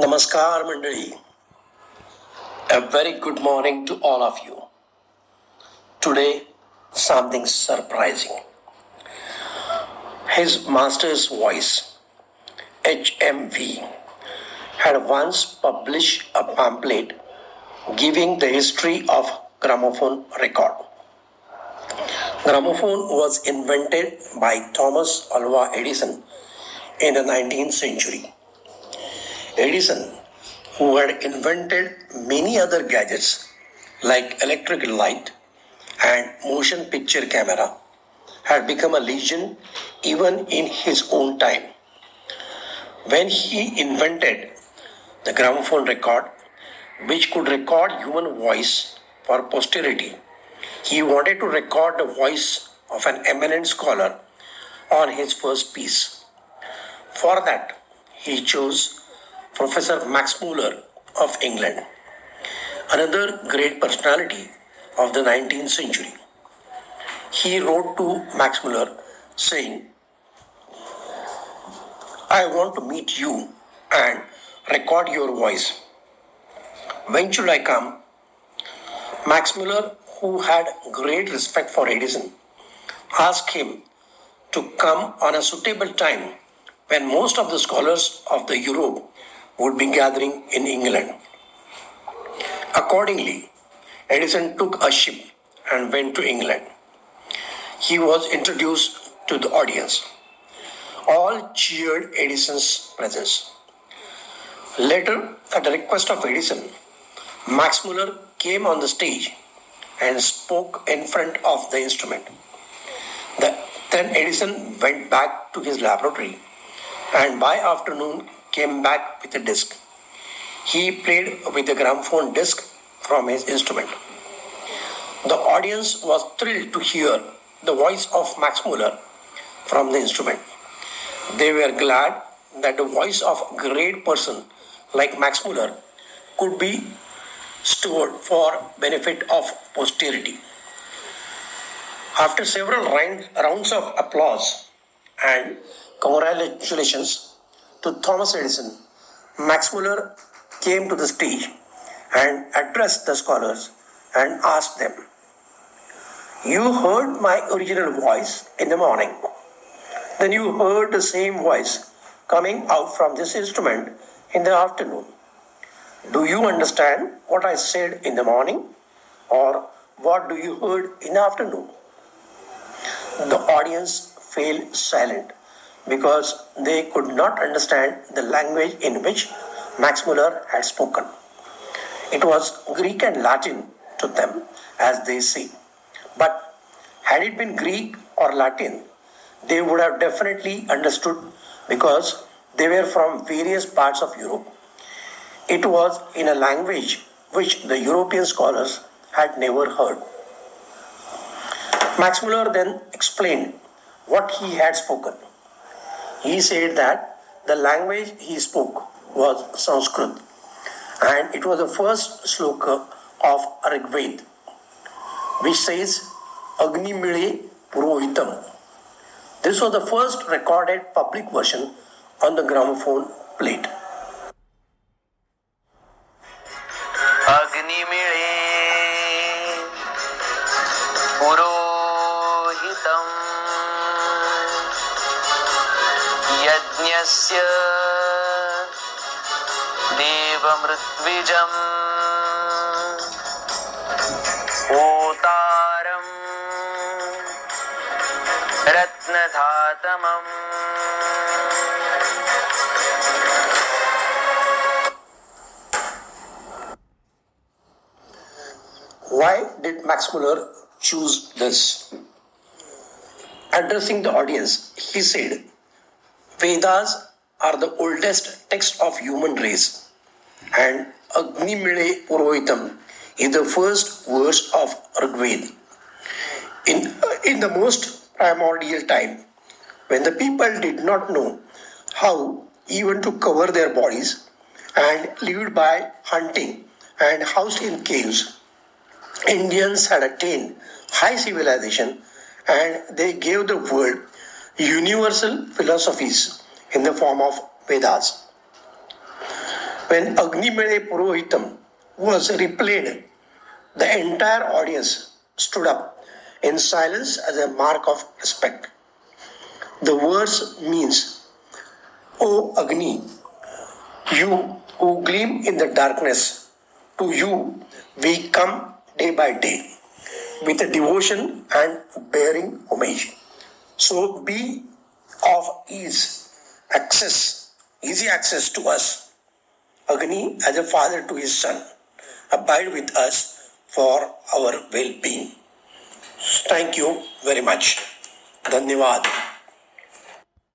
Namaskar Mandali. A very good morning to all of you. Today, something surprising. His master's voice, HMV, had once published a pamphlet giving the history of gramophone record. Gramophone was invented by Thomas Alva Edison in the 19th century. Edison, who had invented many other gadgets like electric light and motion picture camera, had become a legend even in his own time. When he invented the gramophone record, which could record human voice for posterity, he wanted to record the voice of an eminent scholar on his first piece. For that, he chose Professor Max Muller of England, another great personality of the 19th century. He wrote to Max Muller saying, I want to meet you and record your voice. When should I come? Max Muller, who had great respect for Edison, asked him to come on a suitable time when most of the scholars of the Europe would be gathering in England. Accordingly, Edison took a ship and went to England. He was introduced to the audience. All cheered Edison's presence. Later, at the request of Edison, Max Muller came on the stage and spoke in front of the instrument. The, then Edison went back to his laboratory and by afternoon came back with a disc. He played with the gramophone disc from his instrument. The audience was thrilled to hear the voice of Max Muller from the instrument. They were glad that the voice of a great person like Max Muller could be stored for benefit of posterity. After several rounds of applause and congratulations to Thomas Edison, Max Muller came to the stage and addressed the scholars and asked them, You heard my original voice in the morning. Then you heard the same voice coming out from this instrument in the afternoon. Do you understand what I said in the morning? Or what do you heard in the afternoon? The audience fell silent because they could not understand the language in which Max Muller had spoken. It was Greek and Latin to them, as they say. But had it been Greek or Latin, they would have definitely understood because they were from various parts of Europe. It was in a language which the European scholars had never heard. Max Muller then explained what he had spoken he said that the language he spoke was Sanskrit and it was the first sloka of Rigveda, which says Agni Mile Purohitam. This was the first recorded public version on the gramophone plate. Agni Mile Purohitam. यज्ञस्य देवमृत्विजम् ओतारम् रत्नधातमम् Why did Max Muller choose this? Addressing the audience, he said, Vedas are the oldest text of human race, and Agni Mile Purohitam is the first verse of Rigveda. In, in the most primordial time, when the people did not know how even to cover their bodies and lived by hunting and housed in caves, Indians had attained high civilization and they gave the world universal philosophies in the form of Vedas. When Agni Mele Purohitam was replayed, the entire audience stood up in silence as a mark of respect. The verse means, O Agni, you who gleam in the darkness, to you we come day by day with devotion and bearing homage. So be of ease, access, easy access to us. Agni as a father to his son. Abide with us for our well being. Thank you very much. धन्यवाद